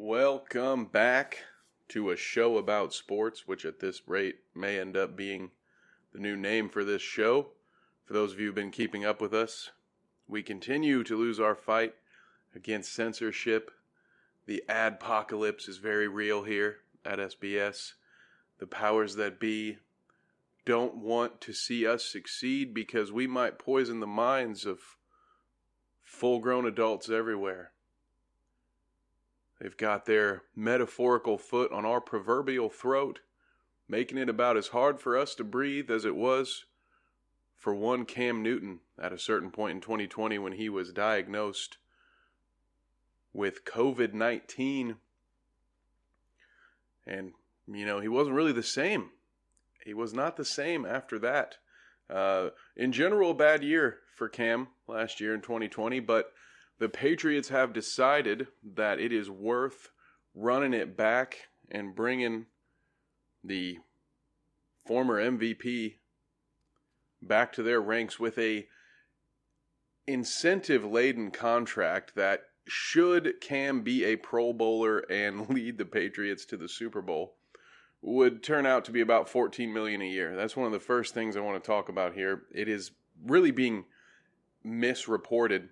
Welcome back to a show about sports, which at this rate may end up being the new name for this show. For those of you who've been keeping up with us, we continue to lose our fight against censorship. The adpocalypse is very real here at SBS. The powers that be don't want to see us succeed because we might poison the minds of full grown adults everywhere. They've got their metaphorical foot on our proverbial throat, making it about as hard for us to breathe as it was for one Cam Newton at a certain point in 2020 when he was diagnosed with COVID 19. And, you know, he wasn't really the same. He was not the same after that. Uh, in general, a bad year for Cam last year in 2020, but the Patriots have decided that it is worth running it back and bringing the former MVP back to their ranks with a incentive laden contract that should Cam be a pro bowler and lead the Patriots to the Super Bowl would turn out to be about 14 million a year. That's one of the first things I want to talk about here. It is really being misreported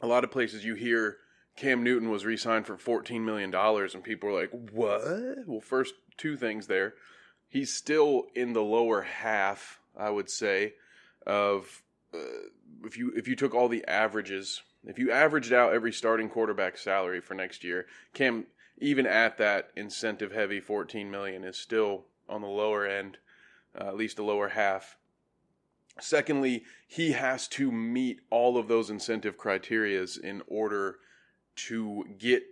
a lot of places you hear Cam Newton was re-signed for $14 million and people are like, what? Well, first two things there. He's still in the lower half, I would say, of uh, if you if you took all the averages, if you averaged out every starting quarterback salary for next year, Cam even at that incentive heavy 14 million is still on the lower end, uh, at least the lower half Secondly, he has to meet all of those incentive criterias in order to get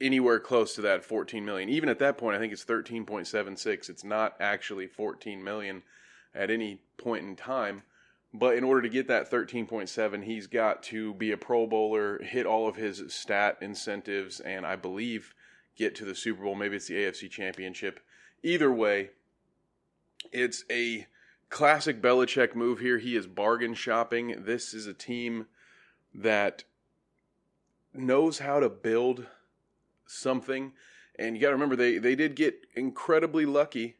anywhere close to that 14 million. Even at that point, I think it's 13.76. It's not actually 14 million at any point in time. But in order to get that 13.7, he's got to be a Pro Bowler, hit all of his stat incentives, and I believe get to the Super Bowl. Maybe it's the AFC Championship. Either way, it's a classic Belichick move here. He is bargain shopping. This is a team that knows how to build something. And you got to remember, they, they did get incredibly lucky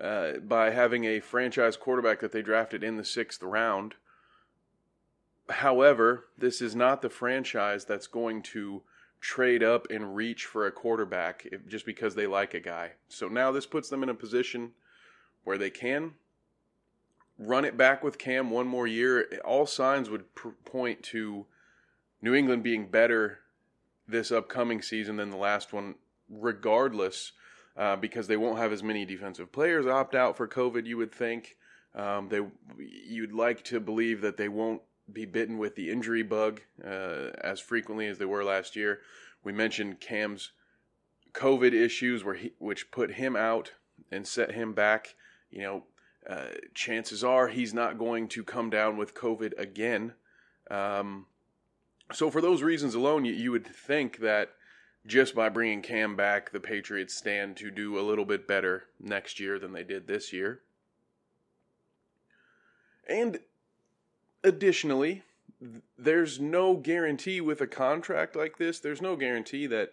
uh, by having a franchise quarterback that they drafted in the sixth round. However, this is not the franchise that's going to trade up and reach for a quarterback if, just because they like a guy. So now this puts them in a position where they can run it back with Cam one more year, all signs would pr- point to New England being better this upcoming season than the last one, regardless, uh, because they won't have as many defensive players opt out for COVID. You would think um, they you'd like to believe that they won't be bitten with the injury bug uh, as frequently as they were last year. We mentioned Cam's COVID issues, where he, which put him out and set him back. You know, uh, chances are he's not going to come down with COVID again. Um, so, for those reasons alone, you, you would think that just by bringing Cam back, the Patriots stand to do a little bit better next year than they did this year. And additionally, there's no guarantee with a contract like this, there's no guarantee that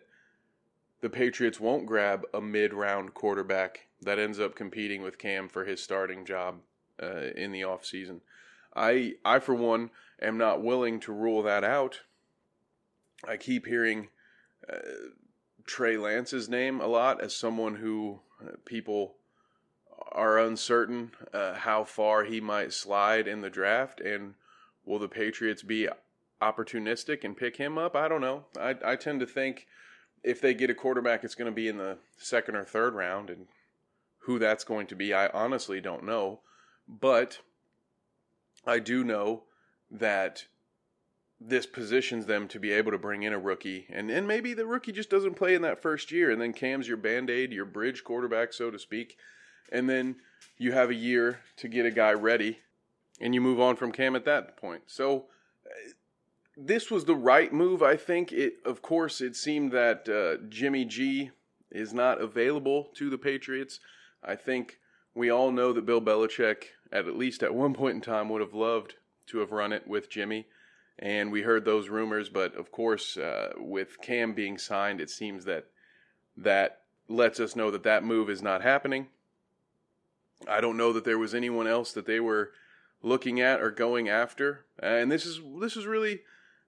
the Patriots won't grab a mid round quarterback that ends up competing with Cam for his starting job uh, in the offseason. I, I, for one, am not willing to rule that out. I keep hearing uh, Trey Lance's name a lot as someone who uh, people are uncertain uh, how far he might slide in the draft. And will the Patriots be opportunistic and pick him up? I don't know. I, I tend to think if they get a quarterback, it's going to be in the second or third round. And who that's going to be, I honestly don't know. But I do know that this positions them to be able to bring in a rookie. And, and maybe the rookie just doesn't play in that first year. And then Cam's your band aid, your bridge quarterback, so to speak. And then you have a year to get a guy ready. And you move on from Cam at that point. So this was the right move, I think. It, of course, it seemed that uh, Jimmy G is not available to the Patriots. I think we all know that Bill Belichick, at, least at one point in time, would have loved to have run it with Jimmy. and we heard those rumors. But of course, uh, with Cam being signed, it seems that that lets us know that that move is not happening. I don't know that there was anyone else that they were looking at or going after, and this is this is really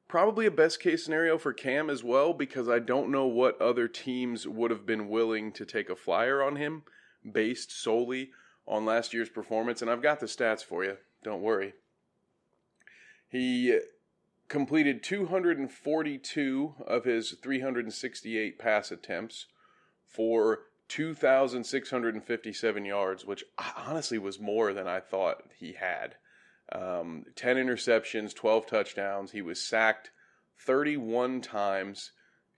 probably a best case scenario for Cam as well because I don't know what other teams would have been willing to take a flyer on him based solely on last year's performance. And I've got the stats for you. Don't worry. He completed 242 of his 368 pass attempts for 2,657 yards, which honestly was more than I thought he had. Um, 10 interceptions, 12 touchdowns. He was sacked 31 times,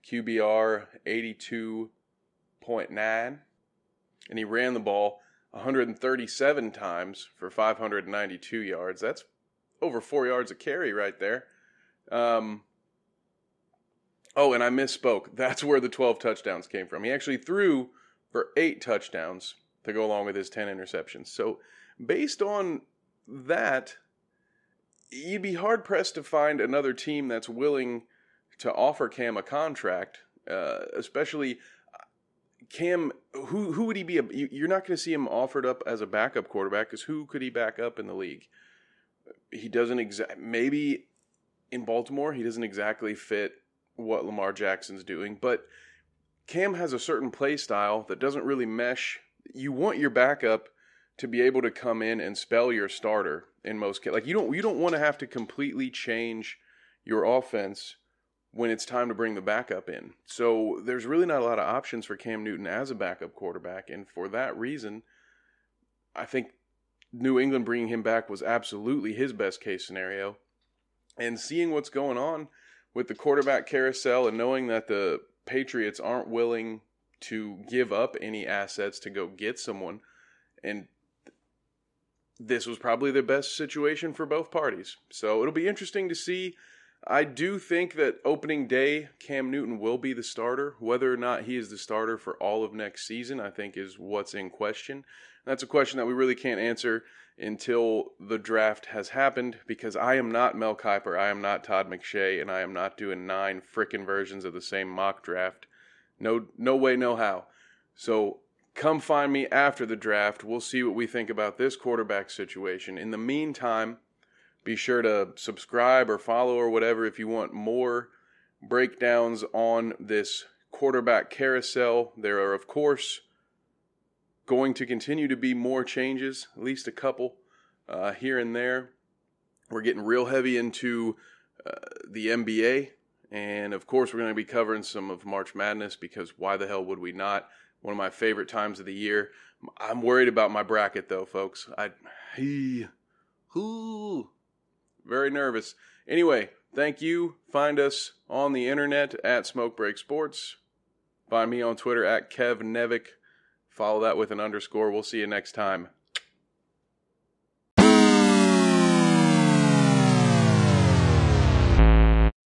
QBR 82.9, and he ran the ball 137 times for 592 yards. That's over four yards a carry right there. Um, oh, and I misspoke. That's where the 12 touchdowns came from. He actually threw for eight touchdowns to go along with his 10 interceptions. So, based on that, you'd be hard pressed to find another team that's willing to offer Cam a contract, uh, especially Cam. Who who would he be? A, you're not going to see him offered up as a backup quarterback because who could he back up in the league? He doesn't exact. Maybe in Baltimore, he doesn't exactly fit what Lamar Jackson's doing, but Cam has a certain play style that doesn't really mesh. You want your backup to be able to come in and spell your starter in most cases. Like you don't you don't want to have to completely change your offense when it's time to bring the backup in. So there's really not a lot of options for Cam Newton as a backup quarterback, and for that reason, I think New England bringing him back was absolutely his best case scenario. And seeing what's going on with the quarterback carousel and knowing that the Patriots aren't willing to give up any assets to go get someone and this was probably the best situation for both parties. So it'll be interesting to see. I do think that opening day, Cam Newton will be the starter. Whether or not he is the starter for all of next season, I think is what's in question. That's a question that we really can't answer until the draft has happened because I am not Mel Kiper, I am not Todd McShay, and I am not doing nine frickin' versions of the same mock draft. No, no way, no how. So come find me after the draft. We'll see what we think about this quarterback situation. In the meantime, be sure to subscribe or follow or whatever if you want more breakdowns on this quarterback carousel. There are, of course, going to continue to be more changes, at least a couple uh, here and there. We're getting real heavy into uh, the NBA. And of course, we're going to be covering some of March Madness because why the hell would we not? one of my favorite times of the year. I'm worried about my bracket though, folks. I he who very nervous. Anyway, thank you. Find us on the internet at Smoke Break Sports. Find me on Twitter at Kev Nevick. Follow that with an underscore. We'll see you next time.